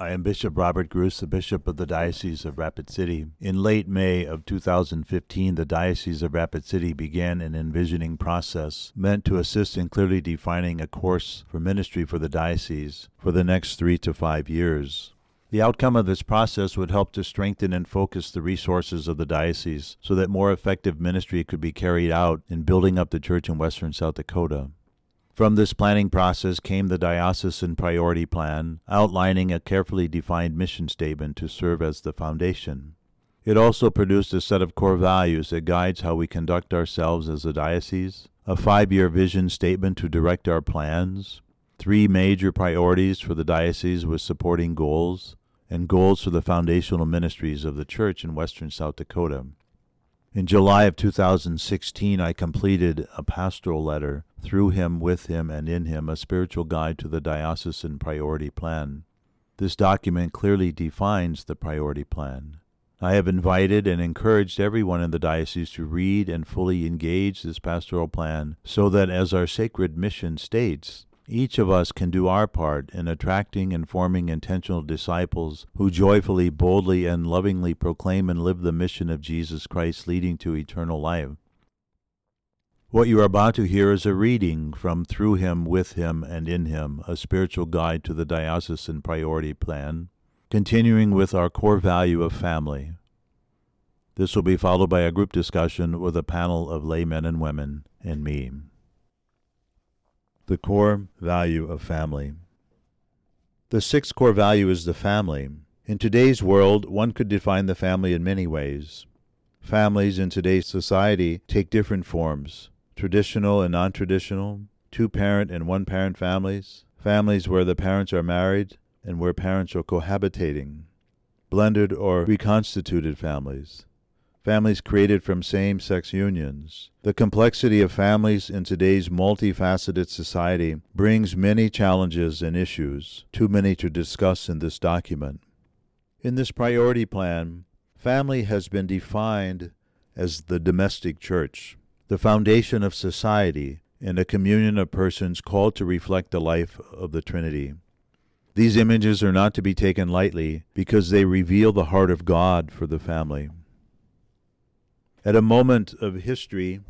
I am Bishop Robert Gruss, the Bishop of the Diocese of Rapid City. In late May of 2015, the Diocese of Rapid City began an envisioning process meant to assist in clearly defining a course for ministry for the diocese for the next three to five years. The outcome of this process would help to strengthen and focus the resources of the diocese so that more effective ministry could be carried out in building up the church in western South Dakota. From this planning process came the diocesan priority plan, outlining a carefully defined mission statement to serve as the foundation. It also produced a set of core values that guides how we conduct ourselves as a diocese, a five year vision statement to direct our plans, three major priorities for the diocese with supporting goals, and goals for the foundational ministries of the church in western South Dakota. In July of 2016, I completed a pastoral letter, through him, with him, and in him, a spiritual guide to the diocesan priority plan. This document clearly defines the priority plan. I have invited and encouraged everyone in the diocese to read and fully engage this pastoral plan so that, as our sacred mission states, each of us can do our part in attracting and forming intentional disciples who joyfully, boldly, and lovingly proclaim and live the mission of Jesus Christ leading to eternal life. What you are about to hear is a reading from Through Him, With Him, and In Him, a spiritual guide to the diocesan priority plan, continuing with our core value of family. This will be followed by a group discussion with a panel of laymen and women and me the core value of family. The sixth core value is the family. In today's world, one could define the family in many ways. Families in today's society take different forms traditional and non traditional, two parent and one parent families, families where the parents are married and where parents are cohabitating, blended or reconstituted families, families created from same sex unions. The complexity of families in today's multifaceted society brings many challenges and issues, too many to discuss in this document. In this priority plan, family has been defined as the domestic church, the foundation of society, and a communion of persons called to reflect the life of the Trinity. These images are not to be taken lightly because they reveal the heart of God for the family. At a moment of history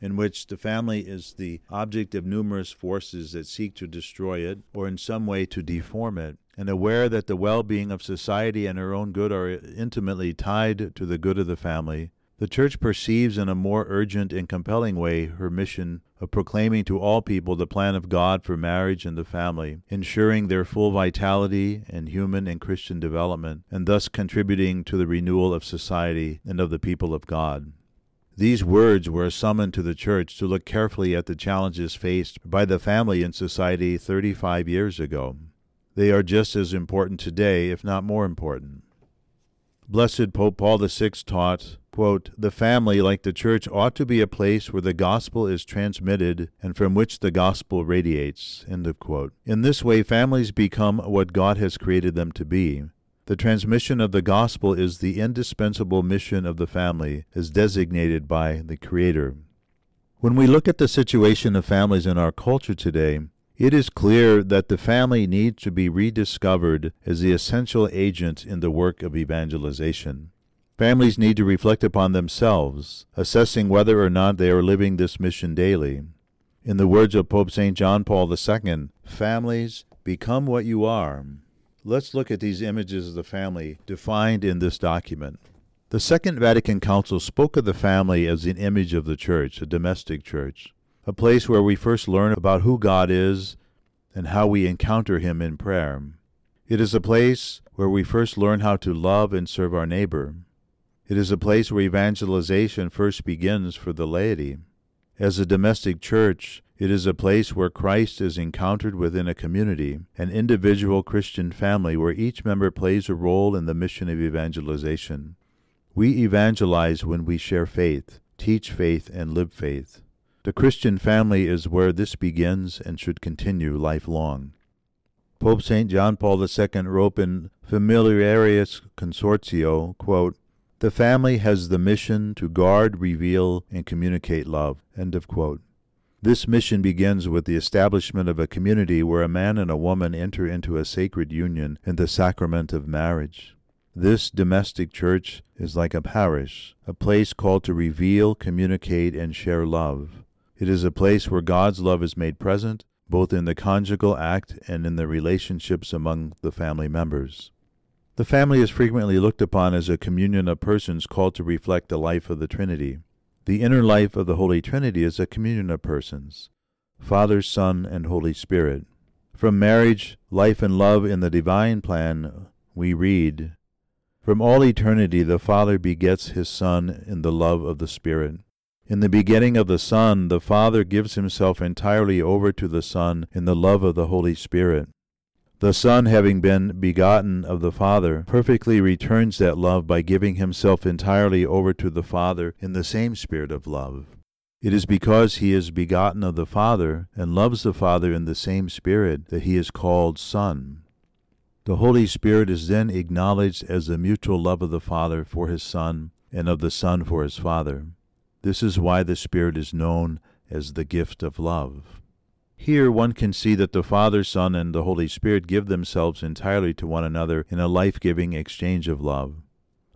in which the family is the object of numerous forces that seek to destroy it or in some way to deform it, and aware that the well being of society and her own good are intimately tied to the good of the family, the Church perceives in a more urgent and compelling way her mission of proclaiming to all people the plan of God for marriage and the family, ensuring their full vitality and human and Christian development, and thus contributing to the renewal of society and of the people of God. These words were a summon to the Church to look carefully at the challenges faced by the family in society 35 years ago. They are just as important today, if not more important. Blessed Pope Paul VI taught, quote, The family, like the church, ought to be a place where the gospel is transmitted and from which the gospel radiates. End of quote. In this way, families become what God has created them to be. The transmission of the gospel is the indispensable mission of the family, as designated by the Creator. When we look at the situation of families in our culture today, it is clear that the family needs to be rediscovered as the essential agent in the work of evangelization. Families need to reflect upon themselves, assessing whether or not they are living this mission daily. In the words of Pope St. John Paul II, families become what you are. Let's look at these images of the family defined in this document. The Second Vatican Council spoke of the family as an image of the church, a domestic church a place where we first learn about who God is and how we encounter Him in prayer. It is a place where we first learn how to love and serve our neighbor. It is a place where evangelization first begins for the laity. As a domestic church, it is a place where Christ is encountered within a community, an individual Christian family where each member plays a role in the mission of evangelization. We evangelize when we share faith, teach faith, and live faith. The Christian family is where this begins and should continue lifelong. Pope St. John Paul II wrote in Familiaris Consortio, quote, The family has the mission to guard, reveal, and communicate love. End of quote. This mission begins with the establishment of a community where a man and a woman enter into a sacred union in the sacrament of marriage. This domestic church is like a parish, a place called to reveal, communicate, and share love. It is a place where God's love is made present, both in the conjugal act and in the relationships among the family members. The family is frequently looked upon as a communion of persons called to reflect the life of the Trinity. The inner life of the Holy Trinity is a communion of persons Father, Son, and Holy Spirit. From marriage, life, and love in the divine plan, we read from all eternity the Father begets his Son in the love of the Spirit. In the beginning of the Son, the Father gives himself entirely over to the Son in the love of the Holy Spirit. The Son, having been begotten of the Father, perfectly returns that love by giving himself entirely over to the Father in the same spirit of love. It is because he is begotten of the Father and loves the Father in the same spirit that he is called Son. The Holy Spirit is then acknowledged as the mutual love of the Father for his Son and of the Son for his Father. This is why the Spirit is known as the gift of love. Here one can see that the Father, Son, and the Holy Spirit give themselves entirely to one another in a life giving exchange of love.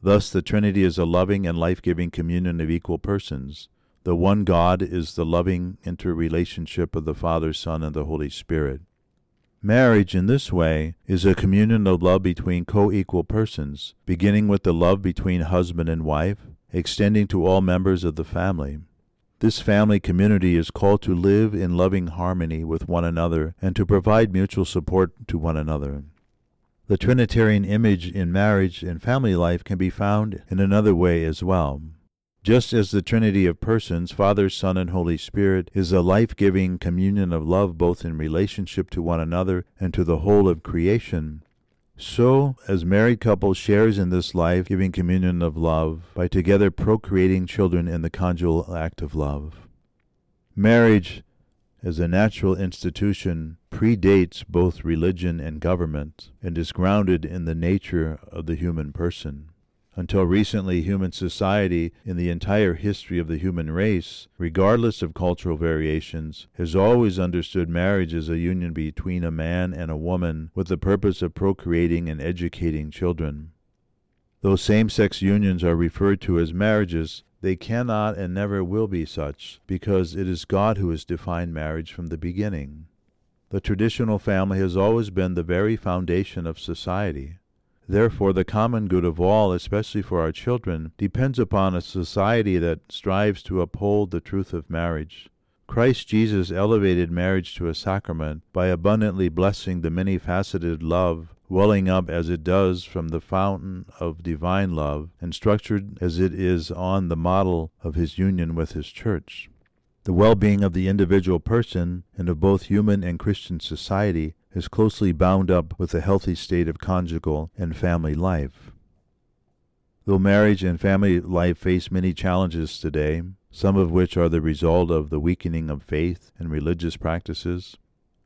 Thus, the Trinity is a loving and life giving communion of equal persons. The one God is the loving interrelationship of the Father, Son, and the Holy Spirit. Marriage, in this way, is a communion of love between co equal persons, beginning with the love between husband and wife, extending to all members of the family. This family community is called to live in loving harmony with one another and to provide mutual support to one another. The Trinitarian image in marriage and family life can be found in another way as well. Just as the Trinity of persons, Father, Son, and Holy Spirit, is a life giving communion of love both in relationship to one another and to the whole of creation, so, as married couples shares in this life giving communion of love by together procreating children in the conjugal act of love. Marriage, as a natural institution, predates both religion and government and is grounded in the nature of the human person. Until recently, human society, in the entire history of the human race, regardless of cultural variations, has always understood marriage as a union between a man and a woman with the purpose of procreating and educating children. Though same sex unions are referred to as marriages, they cannot and never will be such, because it is God who has defined marriage from the beginning. The traditional family has always been the very foundation of society. Therefore, the common good of all, especially for our children, depends upon a society that strives to uphold the truth of marriage. Christ Jesus elevated marriage to a sacrament by abundantly blessing the many faceted love welling up as it does from the fountain of divine love, and structured as it is on the model of his union with his church. The well being of the individual person and of both human and Christian society is closely bound up with a healthy state of conjugal and family life. Though marriage and family life face many challenges today, some of which are the result of the weakening of faith and religious practices,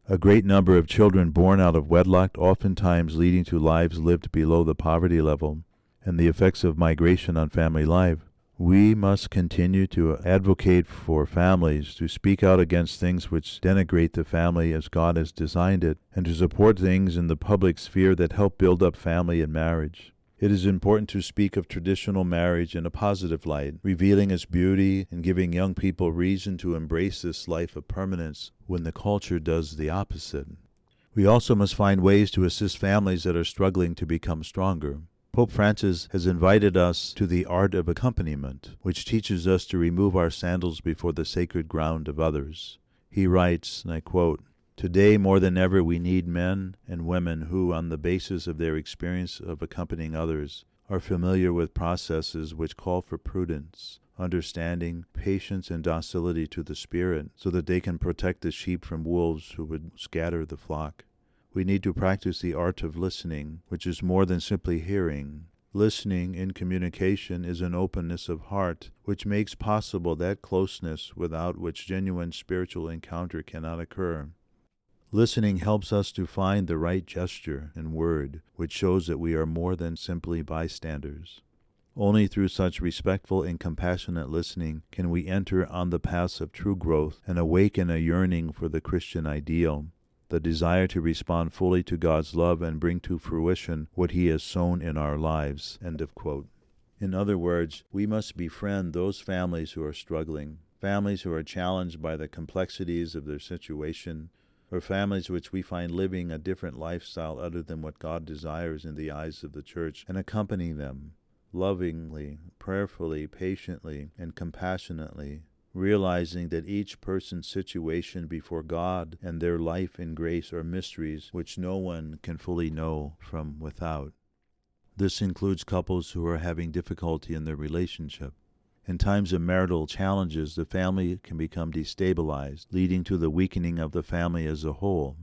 a great number of children born out of wedlock, oftentimes leading to lives lived below the poverty level, and the effects of migration on family life, we must continue to advocate for families, to speak out against things which denigrate the family as God has designed it, and to support things in the public sphere that help build up family and marriage. It is important to speak of traditional marriage in a positive light, revealing its beauty and giving young people reason to embrace this life of permanence when the culture does the opposite. We also must find ways to assist families that are struggling to become stronger. Pope Francis has invited us to the art of accompaniment, which teaches us to remove our sandals before the sacred ground of others. He writes, and I quote, Today, more than ever, we need men and women who, on the basis of their experience of accompanying others, are familiar with processes which call for prudence, understanding, patience, and docility to the Spirit, so that they can protect the sheep from wolves who would scatter the flock. We need to practice the art of listening, which is more than simply hearing. Listening in communication is an openness of heart which makes possible that closeness without which genuine spiritual encounter cannot occur. Listening helps us to find the right gesture and word which shows that we are more than simply bystanders. Only through such respectful and compassionate listening can we enter on the paths of true growth and awaken a yearning for the Christian ideal, the desire to respond fully to God's love and bring to fruition what He has sown in our lives. End of quote. In other words, we must befriend those families who are struggling, families who are challenged by the complexities of their situation, or families which we find living a different lifestyle other than what God desires in the eyes of the church, and accompany them lovingly, prayerfully, patiently, and compassionately, realizing that each person's situation before God and their life in grace are mysteries which no one can fully know from without. This includes couples who are having difficulty in their relationship. In times of marital challenges, the family can become destabilized, leading to the weakening of the family as a whole.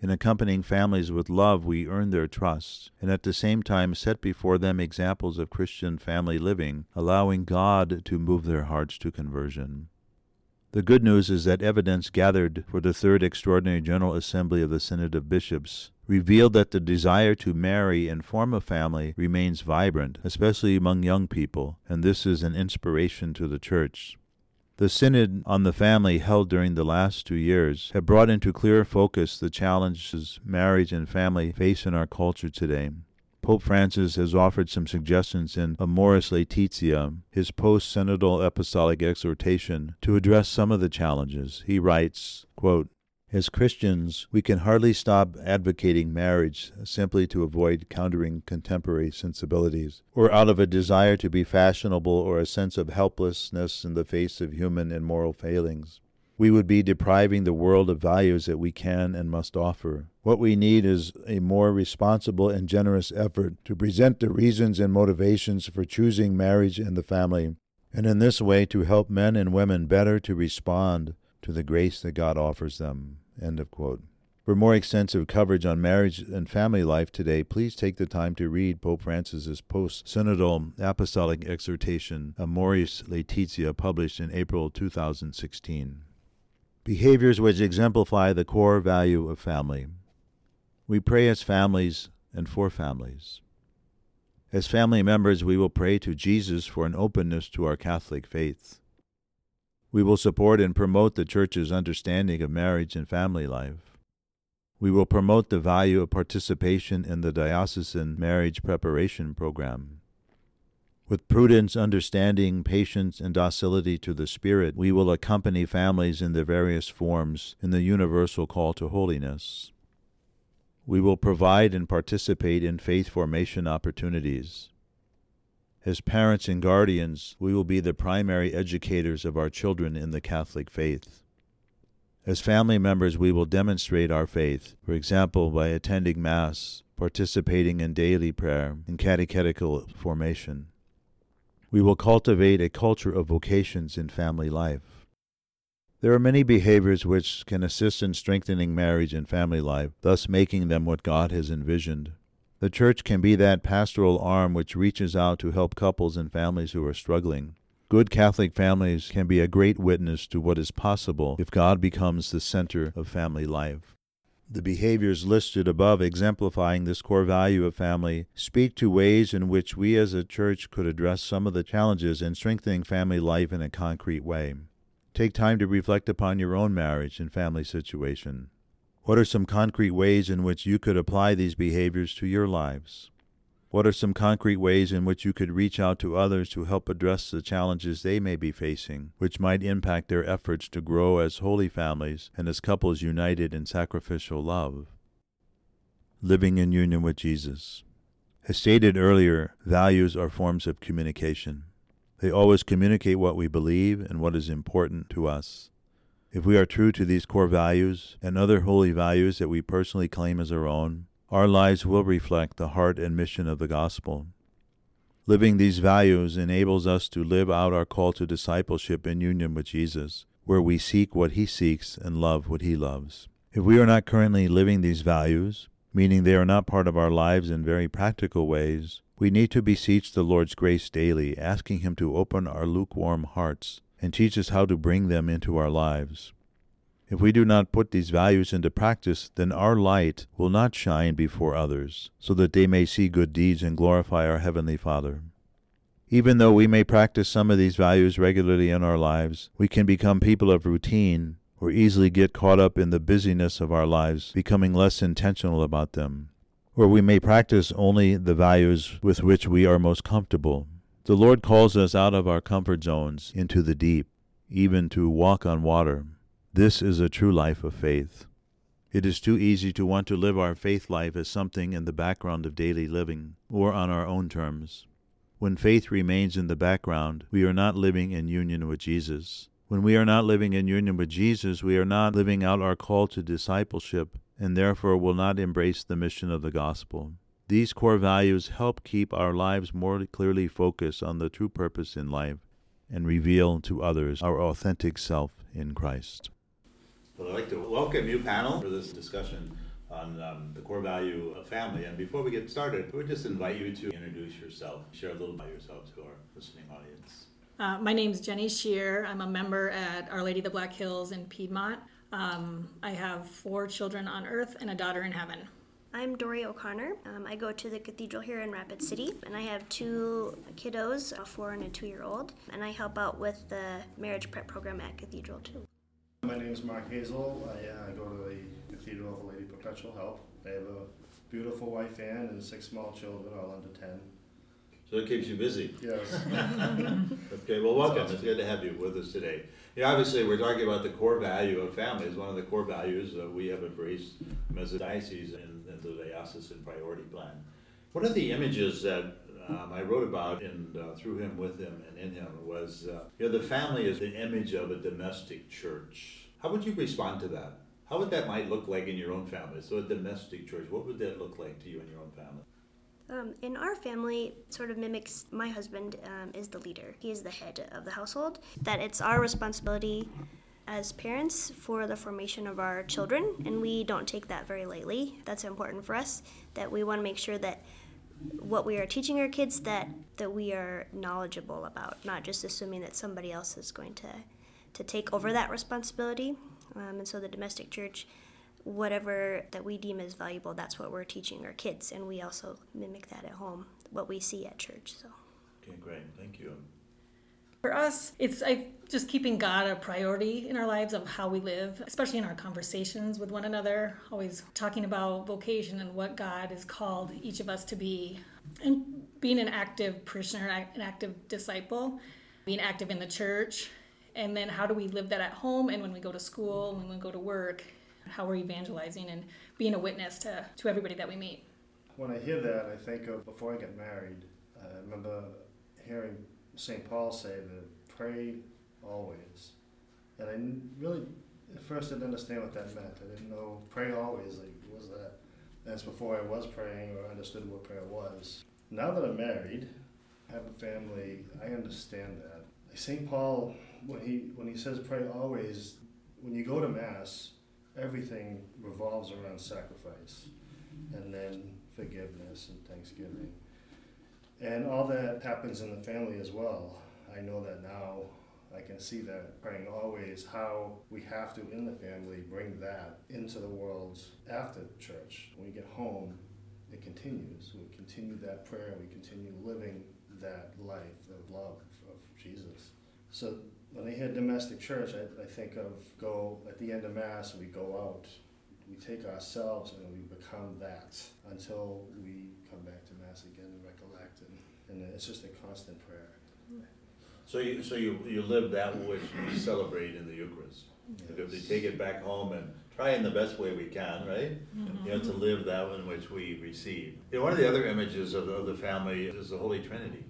In accompanying families with love, we earn their trust, and at the same time set before them examples of Christian family living, allowing God to move their hearts to conversion. The good news is that evidence gathered for the Third Extraordinary General Assembly of the Synod of Bishops revealed that the desire to marry and form a family remains vibrant, especially among young people, and this is an inspiration to the Church. The Synod on the Family held during the last two years have brought into clear focus the challenges marriage and family face in our culture today. Pope Francis has offered some suggestions in Amoris Laetitia, his post synodal apostolic exhortation, to address some of the challenges. He writes, quote, as Christians, we can hardly stop advocating marriage simply to avoid countering contemporary sensibilities, or out of a desire to be fashionable or a sense of helplessness in the face of human and moral failings we would be depriving the world of values that we can and must offer. What we need is a more responsible and generous effort to present the reasons and motivations for choosing marriage and the family, and in this way to help men and women better to respond to the grace that God offers them. End of quote. For more extensive coverage on marriage and family life today, please take the time to read Pope Francis's post-synodal apostolic exhortation, Amoris Laetitia, published in April 2016 behaviors which exemplify the core value of family. We pray as families and for families. As family members, we will pray to Jesus for an openness to our Catholic faith. We will support and promote the Church's understanding of marriage and family life. We will promote the value of participation in the diocesan marriage preparation program. With prudence, understanding, patience, and docility to the Spirit, we will accompany families in their various forms in the universal call to holiness. We will provide and participate in faith formation opportunities. As parents and guardians, we will be the primary educators of our children in the Catholic faith. As family members, we will demonstrate our faith, for example, by attending Mass, participating in daily prayer, and catechetical formation. We will cultivate a culture of vocations in family life. There are many behaviors which can assist in strengthening marriage and family life, thus making them what God has envisioned. The church can be that pastoral arm which reaches out to help couples and families who are struggling. Good Catholic families can be a great witness to what is possible if God becomes the center of family life. The behaviors listed above exemplifying this core value of family speak to ways in which we as a church could address some of the challenges in strengthening family life in a concrete way. Take time to reflect upon your own marriage and family situation. What are some concrete ways in which you could apply these behaviors to your lives? What are some concrete ways in which you could reach out to others to help address the challenges they may be facing, which might impact their efforts to grow as holy families and as couples united in sacrificial love? Living in union with Jesus. As stated earlier, values are forms of communication. They always communicate what we believe and what is important to us. If we are true to these core values and other holy values that we personally claim as our own, our lives will reflect the heart and mission of the gospel. Living these values enables us to live out our call to discipleship in union with Jesus, where we seek what he seeks and love what he loves. If we are not currently living these values, meaning they are not part of our lives in very practical ways, we need to beseech the Lord's grace daily, asking him to open our lukewarm hearts and teach us how to bring them into our lives. If we do not put these values into practice, then our light will not shine before others, so that they may see good deeds and glorify our Heavenly Father. Even though we may practice some of these values regularly in our lives, we can become people of routine or easily get caught up in the busyness of our lives, becoming less intentional about them. Or we may practice only the values with which we are most comfortable. The Lord calls us out of our comfort zones into the deep, even to walk on water. This is a true life of faith. It is too easy to want to live our faith life as something in the background of daily living, or on our own terms. When faith remains in the background, we are not living in union with Jesus. When we are not living in union with Jesus, we are not living out our call to discipleship and therefore will not embrace the mission of the gospel. These core values help keep our lives more clearly focused on the true purpose in life and reveal to others our authentic self in Christ. Well, I'd like to welcome you, panel, for this discussion on um, the core value of family. And before we get started, we would just invite you to introduce yourself, share a little about yourself to our listening audience. Uh, my name is Jenny Shear. I'm a member at Our Lady of the Black Hills in Piedmont. Um, I have four children on earth and a daughter in heaven. I'm Dory O'Connor. Um, I go to the cathedral here in Rapid City, and I have two kiddos, a four and a two year old, and I help out with the marriage prep program at Cathedral too. My name is Mark Hazel. I uh, go to the Cathedral of the Lady Perpetual Help. I have a beautiful wife Ann and six small children, all under 10. So it keeps you busy. Yes. okay, well, welcome. It's good to have you with us today. Yeah, obviously, we're talking about the core value of family. It's one of the core values that we have embraced as a diocese in, in the diocesan priority plan. One of the images that um, I wrote about and uh, through him, with him, and in him was uh, you know the family is the image of a domestic church. How would you respond to that? How would that might look like in your own family? So a domestic church, what would that look like to you in your own family? Um, in our family, sort of mimics my husband um, is the leader. He is the head of the household. That it's our responsibility as parents for the formation of our children, and we don't take that very lightly. That's important for us. That we want to make sure that what we are teaching our kids that that we are knowledgeable about, not just assuming that somebody else is going to to take over that responsibility. Um, and so the domestic church, whatever that we deem as valuable, that's what we're teaching our kids, and we also mimic that at home, what we see at church. So. Okay, great. Thank you. For us, it's I, just keeping God a priority in our lives of how we live, especially in our conversations with one another, always talking about vocation and what God has called each of us to be, and being an active parishioner, an active disciple, being active in the church, and then how do we live that at home and when we go to school, and when we go to work, how we're evangelizing and being a witness to, to everybody that we meet. When I hear that, I think of before I got married, I remember hearing St. Paul say to pray always. And I really, at first, didn't understand what that meant. I didn't know pray always. Like, what was that? That's before I was praying or understood what prayer was. Now that I'm married, have a family, I understand that. St. Paul, when he when he says pray always, when you go to mass, everything revolves around sacrifice, and then forgiveness and thanksgiving. And all that happens in the family as well. I know that now. I can see that praying always how we have to, in the family, bring that into the world after church. When we get home, it continues. We continue that prayer. We continue living that life of love of Jesus. So when I hear domestic church, I, I think of go at the end of Mass, we go out, we take ourselves and we become that until we come back to Mass again and recollect. And, and it's just a constant prayer. So you, so you, you live that which we celebrate in the Eucharist. Because we take it back home and try in the best way we can, right? Mm-hmm. You know, to live that in which we receive. You know, one of the other images of the, of the family is the Holy Trinity.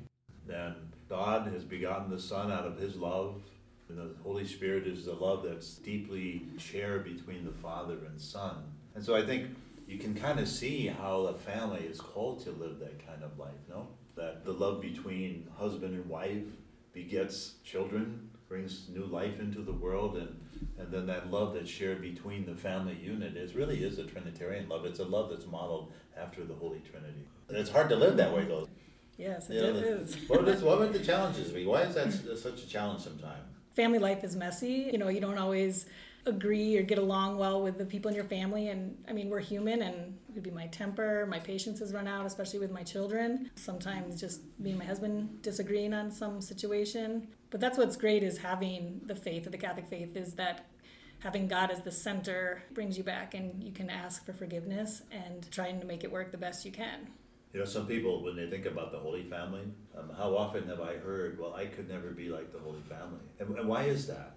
And God has begotten the Son out of his love. And the Holy Spirit is the love that's deeply shared between the Father and Son. And so I think you can kind of see how a family is called to live that kind of life, no? That the love between husband and wife begets children, brings new life into the world, and, and then that love that's shared between the family unit is really is a Trinitarian love. It's a love that's modeled after the Holy Trinity. And it's hard to live that way, though. Yes, it you know, is. what, is, what would the challenges be? Why is that such a challenge sometimes? Family life is messy. You know, you don't always agree or get along well with the people in your family. And I mean, we're human, and it could be my temper, my patience has run out, especially with my children. Sometimes just me and my husband disagreeing on some situation. But that's what's great is having the faith of the Catholic faith is that having God as the center brings you back and you can ask for forgiveness and trying to make it work the best you can. You know, some people, when they think about the Holy Family, um, how often have I heard, well, I could never be like the Holy Family? And, and why is that?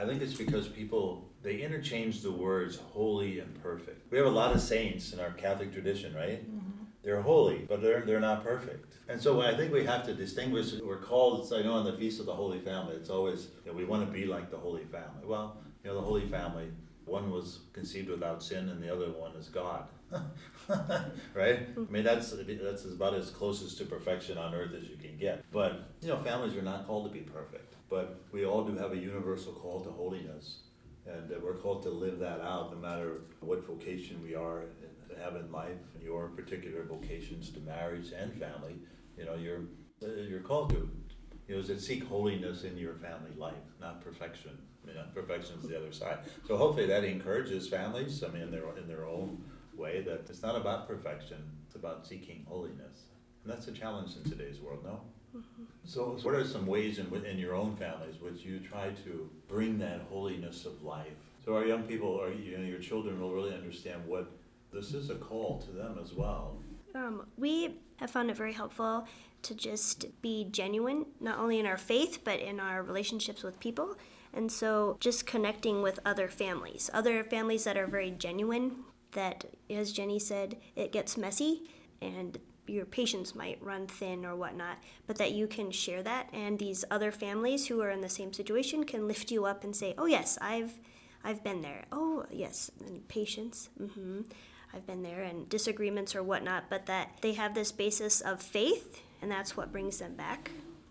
I think it's because people, they interchange the words holy and perfect. We have a lot of saints in our Catholic tradition, right? Mm-hmm. They're holy, but they're, they're not perfect. And so I think we have to distinguish, we're called, I know on the Feast of the Holy Family, it's always, you know, we want to be like the Holy Family. Well, you know, the Holy Family, one was conceived without sin and the other one is God. right? I mean, that's that's about as closest to perfection on earth as you can get. But you know, families are not called to be perfect, but we all do have a universal call to holiness, and uh, we're called to live that out, no matter what vocation we are uh, have in life. Your particular vocations to marriage and family, you know, you're uh, you're called to. You know, is seek holiness in your family life, not perfection. I mean, perfection is the other side. So hopefully that encourages families. I mean, in their in their own way that it's not about perfection, it's about seeking holiness. And that's a challenge in today's world, no? Mm-hmm. So, what are some ways in, in your own families which you try to bring that holiness of life? So, our young people, or you know, your children will really understand what this is a call to them as well. Um, we have found it very helpful to just be genuine, not only in our faith, but in our relationships with people. And so, just connecting with other families, other families that are very genuine, that, as Jenny said, it gets messy and your patience might run thin or whatnot, but that you can share that, and these other families who are in the same situation can lift you up and say, "Oh yes, I've, I've been there. Oh yes, and patience. Mm-hmm. I've been there, and disagreements or whatnot, but that they have this basis of faith, and that's what brings them back,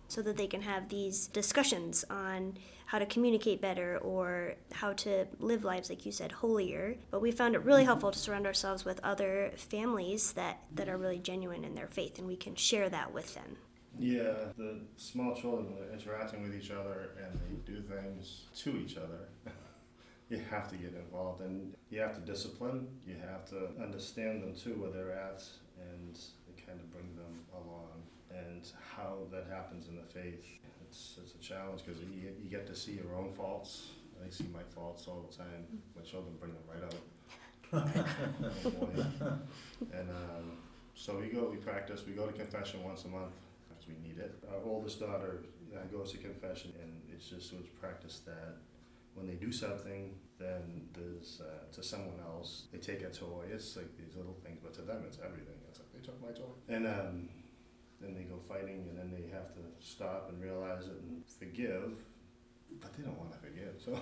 so that they can have these discussions on how to communicate better or how to live lives, like you said, holier. But we found it really mm-hmm. helpful to surround ourselves with other families that, that are really genuine in their faith, and we can share that with them. Yeah, the small children are interacting with each other and they do things to each other. you have to get involved and you have to discipline, you have to understand them too, where they're at, and kind of bring them along. And how that happens in the faith it's, it's a challenge because you, you get to see your own faults. I see my faults all the time. My children bring them right out. and um, so we go, we practice, we go to confession once a month because we need it. Our oldest daughter uh, goes to confession, and it's just it was practice that when they do something, then there's uh, to someone else, they take a toy. It's like these little things, but to them, it's everything. It's like they took my toy. And um, then they go fighting, and then they have to stop and realize it and forgive, but they don't want to forgive. So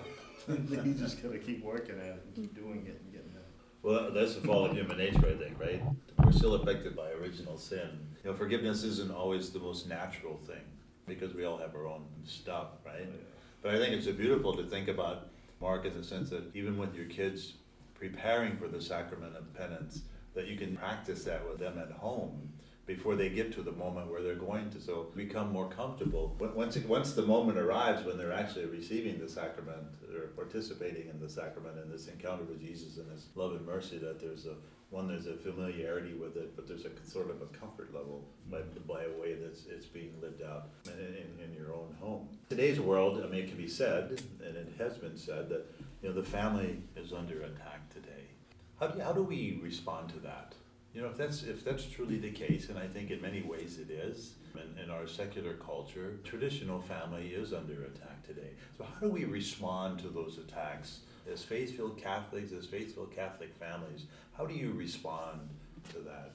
you just got to keep working at it and keep doing it and getting there. Well, that's the fall of human nature, I think, right? We're still affected by original sin. You know, forgiveness isn't always the most natural thing because we all have our own stuff, right? Oh, yeah. But I think it's beautiful to think about Mark in the sense that even with your kids preparing for the sacrament of penance, that you can practice that with them at home before they get to the moment where they're going to so become more comfortable. Once once the moment arrives when they're actually receiving the sacrament or participating in the sacrament and this encounter with Jesus and his love and mercy that there's a one there's a familiarity with it but there's a sort of a comfort level by, by a way that's it's being lived out in, in, in your own home. Today's world I mean it can be said and it has been said that you know the family is under attack today. How do, how do we respond to that you know, if that's if that's truly the case, and I think in many ways it is, in, in our secular culture, traditional family is under attack today. So how do we respond to those attacks as faith-filled Catholics, as faith-filled Catholic families? How do you respond to that?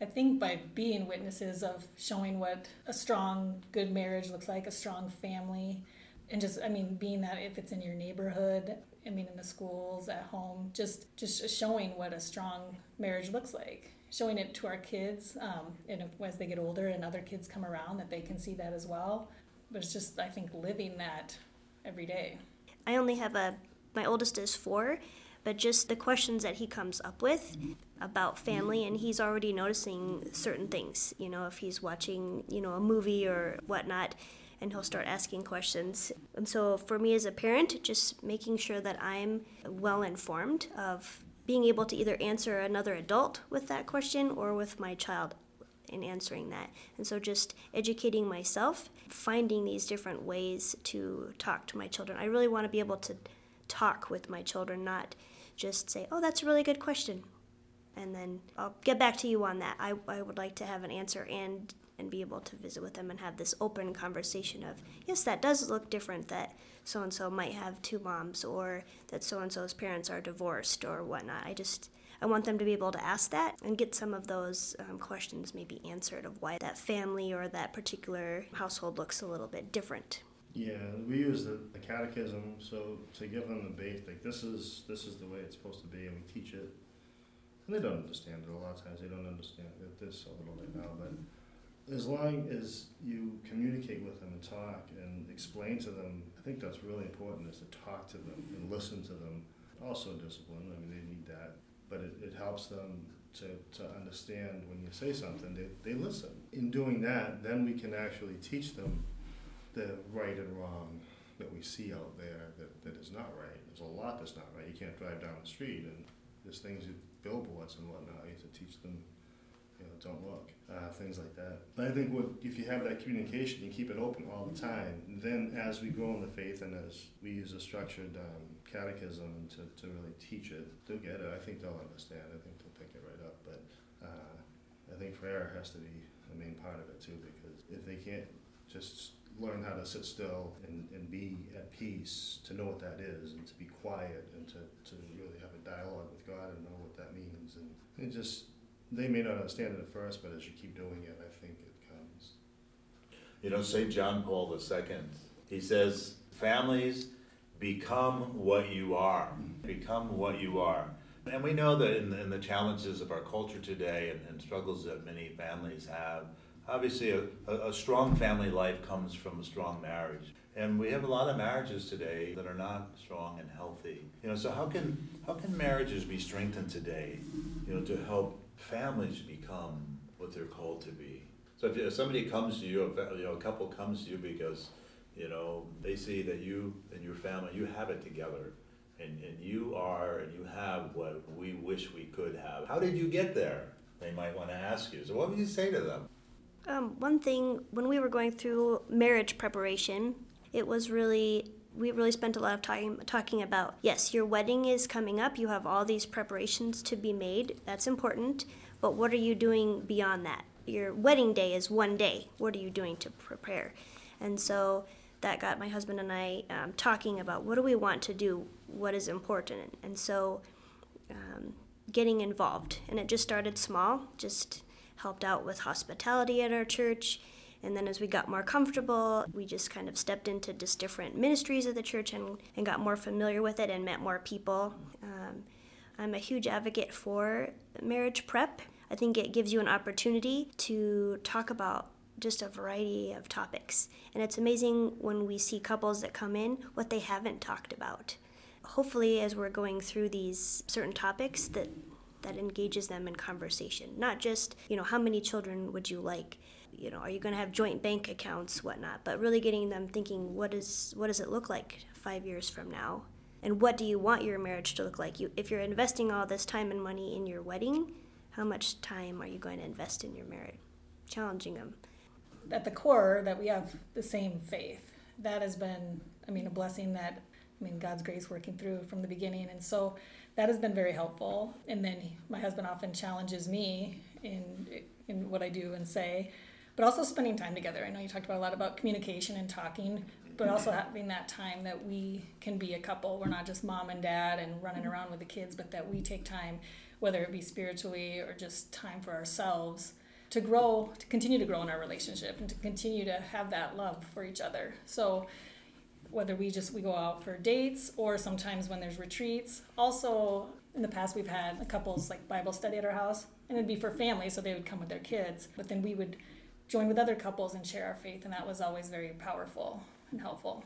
I think by being witnesses of showing what a strong, good marriage looks like, a strong family, and just I mean being that if it's in your neighborhood, I mean, in the schools, at home, just just showing what a strong marriage looks like, showing it to our kids, um, and as they get older and other kids come around, that they can see that as well. But it's just, I think, living that every day. I only have a, my oldest is four, but just the questions that he comes up with about family, and he's already noticing certain things. You know, if he's watching, you know, a movie or whatnot, and he'll start asking questions. And so, for me as a parent, just making sure that I'm well informed of being able to either answer another adult with that question or with my child in answering that. And so, just educating myself, finding these different ways to talk to my children. I really want to be able to talk with my children, not just say, oh, that's a really good question. And then I'll get back to you on that. I, I would like to have an answer and and be able to visit with them and have this open conversation of yes that does look different that so and so might have two moms or that so and so's parents are divorced or whatnot i just i want them to be able to ask that and get some of those um, questions maybe answered of why that family or that particular household looks a little bit different Yeah, we use the, the catechism, so to give them the base, like this is this is the way it's supposed to be, and we teach it. And they don't understand it a lot of times. They don't understand it this a little bit now, but as long as you communicate with them and talk and explain to them, I think that's really important is to talk to them and listen to them. Also discipline, I mean, they need that, but it, it helps them to, to understand when you say something, they, they listen. In doing that, then we can actually teach them the right and wrong that we see out there that, that is not right. There's a lot that's not right. You can't drive down the street and there's things, billboards and whatnot, you have to teach them you know, don't look, uh, things like that. But I think what, if you have that communication, you keep it open all the time, then as we grow in the faith and as we use a structured um, catechism to, to really teach it, they'll get it. I think they'll understand. I think they'll pick it right up. But uh, I think prayer has to be a main part of it too, because if they can't just learn how to sit still and, and be at peace, to know what that is, and to be quiet, and to, to really have a dialogue with God and know what that means, and it just they may not understand it at first, but as you keep doing it, I think it comes. You know, St. John Paul II, he says, families become what you are. Become what you are. And we know that in the, in the challenges of our culture today and, and struggles that many families have, obviously a, a, a strong family life comes from a strong marriage. And we have a lot of marriages today that are not strong and healthy. You know, so how can how can marriages be strengthened today, you know, to help families become what they're called to be. So if, if somebody comes to you, a, you know, a couple comes to you because, you know, they see that you and your family, you have it together, and, and you are and you have what we wish we could have. How did you get there? They might want to ask you. So what would you say to them? Um, one thing when we were going through marriage preparation, it was really we really spent a lot of time talking about yes, your wedding is coming up. You have all these preparations to be made. That's important. But what are you doing beyond that? Your wedding day is one day. What are you doing to prepare? And so that got my husband and I um, talking about what do we want to do, what is important. And so um, getting involved. And it just started small, just helped out with hospitality at our church and then as we got more comfortable, we just kind of stepped into just different ministries of the church and, and got more familiar with it and met more people. Um, I'm a huge advocate for marriage prep. I think it gives you an opportunity to talk about just a variety of topics. And it's amazing when we see couples that come in what they haven't talked about. Hopefully, as we're going through these certain topics, that that engages them in conversation. Not just, you know, how many children would you like? You know, are you going to have joint bank accounts, whatnot? But really getting them thinking, what is what does it look like five years from now, and what do you want your marriage to look like? You, if you're investing all this time and money in your wedding, how much time are you going to invest in your marriage? Challenging them. At the core, that we have the same faith. That has been, I mean, a blessing that, I mean, God's grace working through from the beginning, and so that has been very helpful. And then my husband often challenges me in in what I do and say but also spending time together. I know you talked about a lot about communication and talking, but also having that time that we can be a couple. We're not just mom and dad and running mm-hmm. around with the kids, but that we take time, whether it be spiritually or just time for ourselves, to grow, to continue to grow in our relationship and to continue to have that love for each other. So whether we just we go out for dates or sometimes when there's retreats. Also in the past we've had a couples like Bible study at our house and it'd be for families so they would come with their kids, but then we would join with other couples and share our faith, and that was always very powerful and helpful.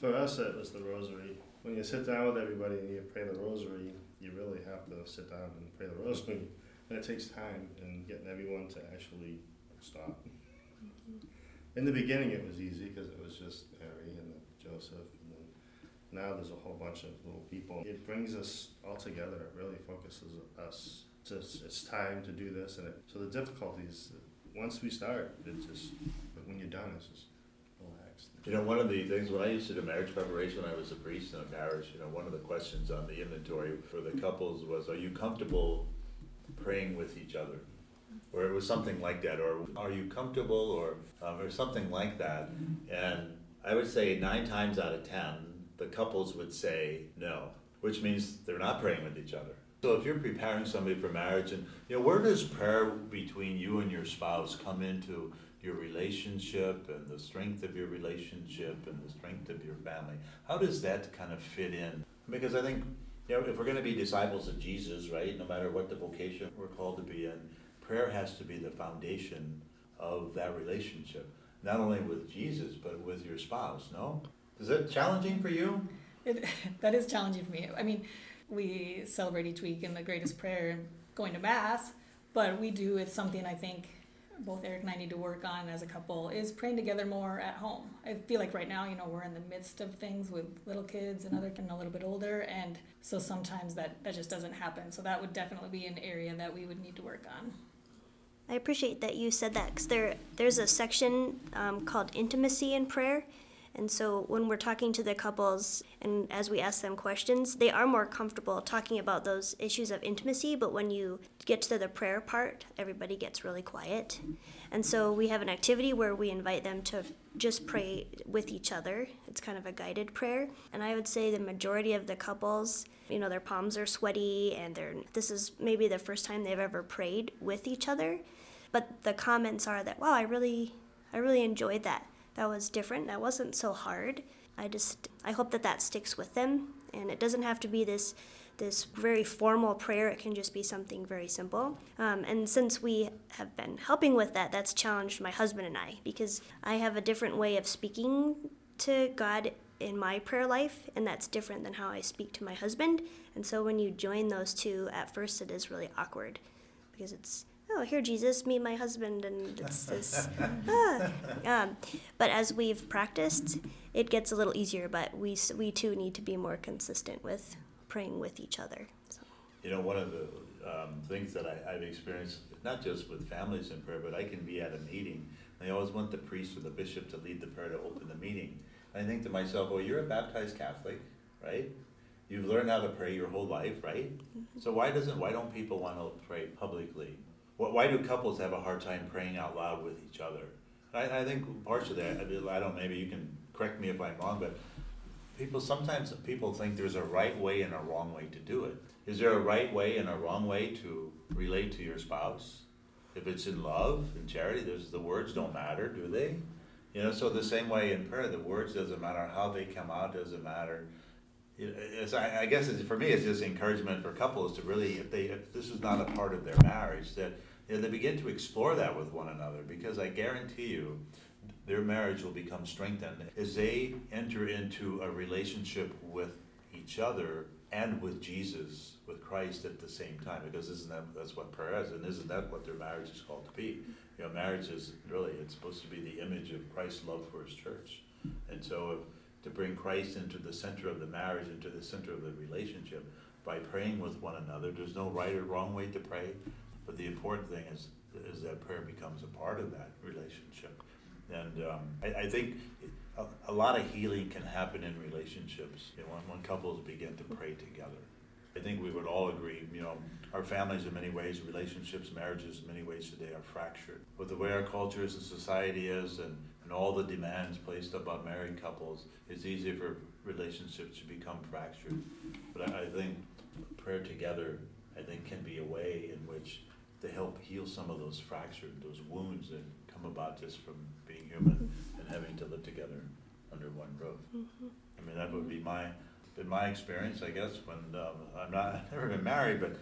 For us, it was the rosary. When you sit down with everybody and you pray the rosary, you really have to sit down and pray the rosary. And it takes time and getting everyone to actually stop. in the beginning it was easy because it was just Mary and Joseph, and then now there's a whole bunch of little people. It brings us all together. It really focuses us. It's, it's time to do this, and it, so the difficulties. Once we start, it's just. But when you're done, it's just relaxed. You know, one of the things when I used to do marriage preparation, when I was a priest in a parish. You know, one of the questions on the inventory for the couples was, "Are you comfortable praying with each other?" Or it was something like that, or "Are you comfortable?" or um, or something like that, and I would say nine times out of ten, the couples would say no, which means they're not praying with each other. So if you're preparing somebody for marriage, and you know, where does prayer between you and your spouse come into your relationship and the strength of your relationship and the strength of your family? How does that kind of fit in? Because I think, you know, if we're going to be disciples of Jesus, right, no matter what the vocation we're called to be in, prayer has to be the foundation of that relationship not only with Jesus, but with your spouse, no? Is that challenging for you? It, that is challenging for me. I mean, we celebrate each week in the greatest prayer and going to Mass, but we do, it's something I think both Eric and I need to work on as a couple is praying together more at home. I feel like right now, you know, we're in the midst of things with little kids and other kids a little bit older, and so sometimes that, that just doesn't happen. So that would definitely be an area that we would need to work on. I appreciate that you said that because there there's a section um, called intimacy in prayer, and so when we're talking to the couples and as we ask them questions, they are more comfortable talking about those issues of intimacy. But when you get to the prayer part, everybody gets really quiet, and so we have an activity where we invite them to just pray with each other. It's kind of a guided prayer, and I would say the majority of the couples you know their palms are sweaty and they're this is maybe the first time they've ever prayed with each other but the comments are that wow i really i really enjoyed that that was different that wasn't so hard i just i hope that that sticks with them and it doesn't have to be this this very formal prayer it can just be something very simple um, and since we have been helping with that that's challenged my husband and i because i have a different way of speaking to god in my prayer life, and that's different than how I speak to my husband. And so when you join those two, at first it is really awkward because it's oh here Jesus, meet my husband, and it's this. ah. um, but as we've practiced, it gets a little easier. But we we too need to be more consistent with praying with each other. So. You know, one of the um, things that I, I've experienced, not just with families in prayer, but I can be at a meeting. They always want the priest or the bishop to lead the prayer to open the meeting. I think to myself, well, you're a baptized Catholic, right? You've learned how to pray your whole life, right? Mm-hmm. So why doesn't why don't people want to pray publicly? Why do couples have a hard time praying out loud with each other? I, I think partially that I don't. Maybe you can correct me if I'm wrong, but people sometimes people think there's a right way and a wrong way to do it. Is there a right way and a wrong way to relate to your spouse? If it's in love and charity, there's the words don't matter, do they? You know, so the same way in prayer, the words doesn't matter, how they come out doesn't matter. It's, I, I guess for me, it's just encouragement for couples to really, if they, if this is not a part of their marriage, that know, they begin to explore that with one another. Because I guarantee you, their marriage will become strengthened as they enter into a relationship with each other and with Jesus, with Christ at the same time. Because isn't that that's what prayer is, and isn't that what their marriage is called to be? you know, marriage is really, it's supposed to be the image of Christ's love for his church. And so to bring Christ into the center of the marriage, into the center of the relationship, by praying with one another, there's no right or wrong way to pray, but the important thing is, is that prayer becomes a part of that relationship. And um, I, I, think a, a, lot of healing can happen in relationships you know, when, when couples begin to pray together. I think we would all agree, you know, our families in many ways, relationships, marriages in many ways today are fractured. With the way our culture is and society is and, and all the demands placed upon married couples, it's easy for relationships to become fractured. But I, I think prayer together, I think, can be a way in which to help heal some of those fractured, those wounds that come about just from being human and having to live together under one roof. Mm-hmm. I mean, that would be my been my experience, I guess, when um, I'm not, I've never been married, but,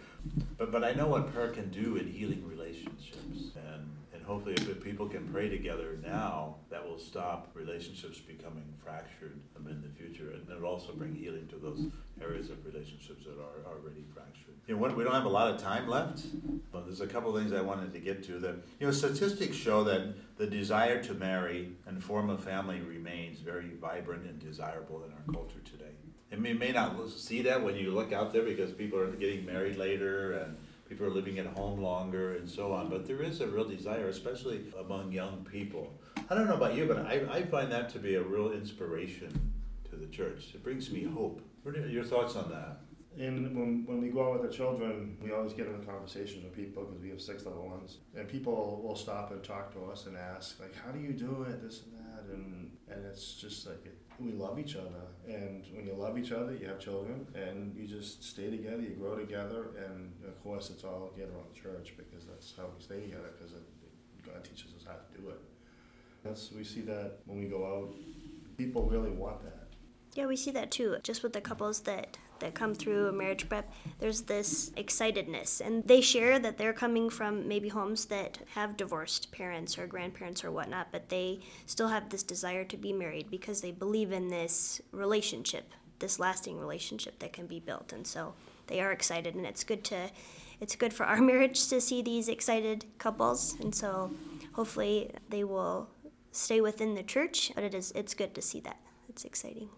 but, but I know what prayer can do in healing relationships and, and hopefully, if people can pray together now, that will stop relationships becoming fractured in the future, and it'll also bring healing to those areas of relationships that are already fractured. You know, we don't have a lot of time left, but there's a couple of things I wanted to get to. That you know, statistics show that the desire to marry and form a family remains very vibrant and desirable in our culture today. And you may not see that when you look out there because people are getting married later and people are living at home longer and so on. But there is a real desire, especially among young people. I don't know about you, but I, I find that to be a real inspiration to the church. It brings me hope. Your thoughts on that? And when, when we go out with the children, we always get into conversations with people because we have six little ones. And people will stop and talk to us and ask, like, how do you do it, this and that? And, and it's just like, we love each other. And when you love each other, you have children, and you just stay together, you grow together. And of course, it's all together on the church because that's how we stay together because God teaches us how to do it. That's, we see that when we go out, people really want that. Yeah, we see that too. Just with the couples that that come through a marriage prep, there's this excitedness. And they share that they're coming from maybe homes that have divorced parents or grandparents or whatnot, but they still have this desire to be married because they believe in this relationship, this lasting relationship that can be built. And so they are excited and it's good to it's good for our marriage to see these excited couples and so hopefully they will stay within the church but it is it's good to see that it's exciting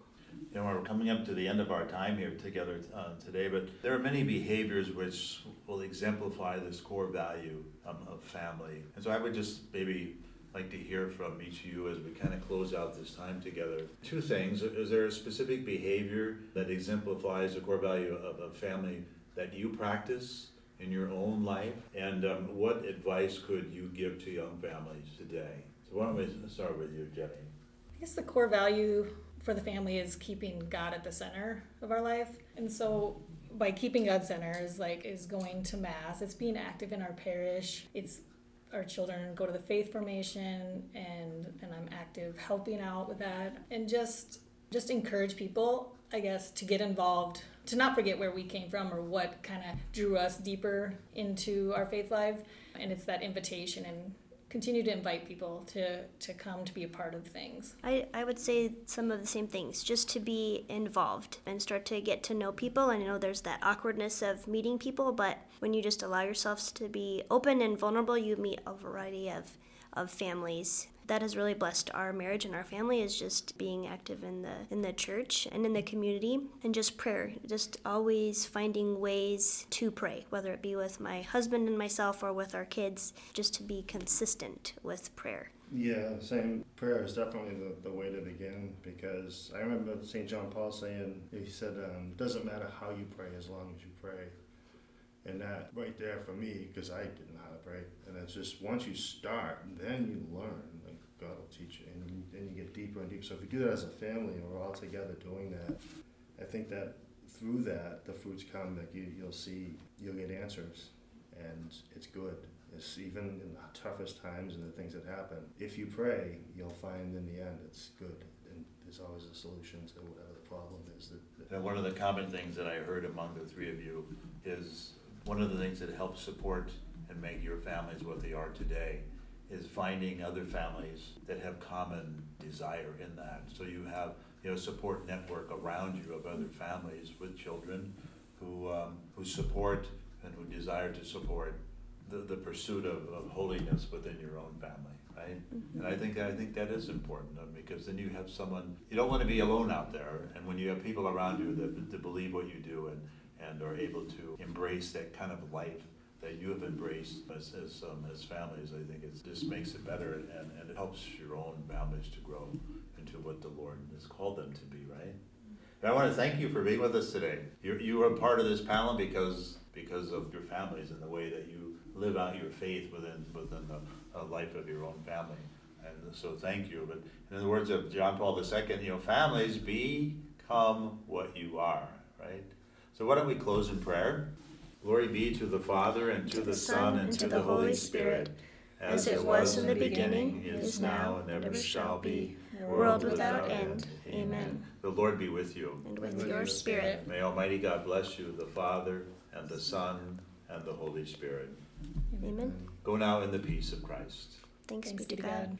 you know, we're coming up to the end of our time here together uh, today, but there are many behaviors which will exemplify this core value um, of family. And so I would just maybe like to hear from each of you as we kind of close out this time together. Two things. Is there a specific behavior that exemplifies the core value of a family that you practice in your own life? And um, what advice could you give to young families today? So why don't we start with you, Jenny? I guess the core value for the family is keeping God at the center of our life. And so by keeping God center is like is going to mass, it's being active in our parish, it's our children go to the faith formation and and I'm active helping out with that. And just just encourage people I guess to get involved to not forget where we came from or what kind of drew us deeper into our faith life. And it's that invitation and continue to invite people to to come to be a part of things. I, I would say some of the same things just to be involved and start to get to know people. And i know there's that awkwardness of meeting people but when you just allow yourselves to be open and vulnerable you meet a variety of of families that has really blessed our marriage and our family is just being active in the in the church and in the community and just prayer just always finding ways to pray whether it be with my husband and myself or with our kids just to be consistent with prayer yeah, same prayer is definitely the, the way to begin because I remember St. John Paul saying, he said, um, doesn't matter how you pray as long as you pray. And that right there for me, because I didn't know how to pray, and it's just once you start, then you learn. God will teach you, and then you get deeper and deeper. So if you do that as a family, and we're all together doing that, I think that through that the fruits come. Like you you'll see you'll get answers, and it's good. It's even in the toughest times and the things that happen. If you pray, you'll find in the end it's good, and there's always a solution to whatever the problem is. That, that one of the common things that I heard among the three of you is one of the things that helps support and make your families what they are today is finding other families that have common desire in that. So you have you know support network around you of other families with children who um, who support and who desire to support the, the pursuit of, of holiness within your own family, right? Mm-hmm. And I think I think that is important because then you have someone you don't want to be alone out there, and when you have people around you that, that believe what you do and and are able to embrace that kind of life that you have embraced as, as, um, as families. I think it just makes it better and, and it helps your own families to grow into what the Lord has called them to be, right? And I want to thank you for being with us today. You, you are part of this panel because because of your families and the way that you live out your faith within within the uh, life of your own family. And so thank you. But in the words of John Paul II, you know, families become what you are, right? So why don't we close in prayer? Glory be to the Father, and to the Son, and to the Holy Spirit, as it was in the beginning, is now, and ever shall be, world without end. Amen. The Lord be with you. And with your spirit. May Almighty God bless you, the Father, and the Son, and the Holy Spirit. Amen. Go now in the peace of Christ. Thanks, Thanks be to God.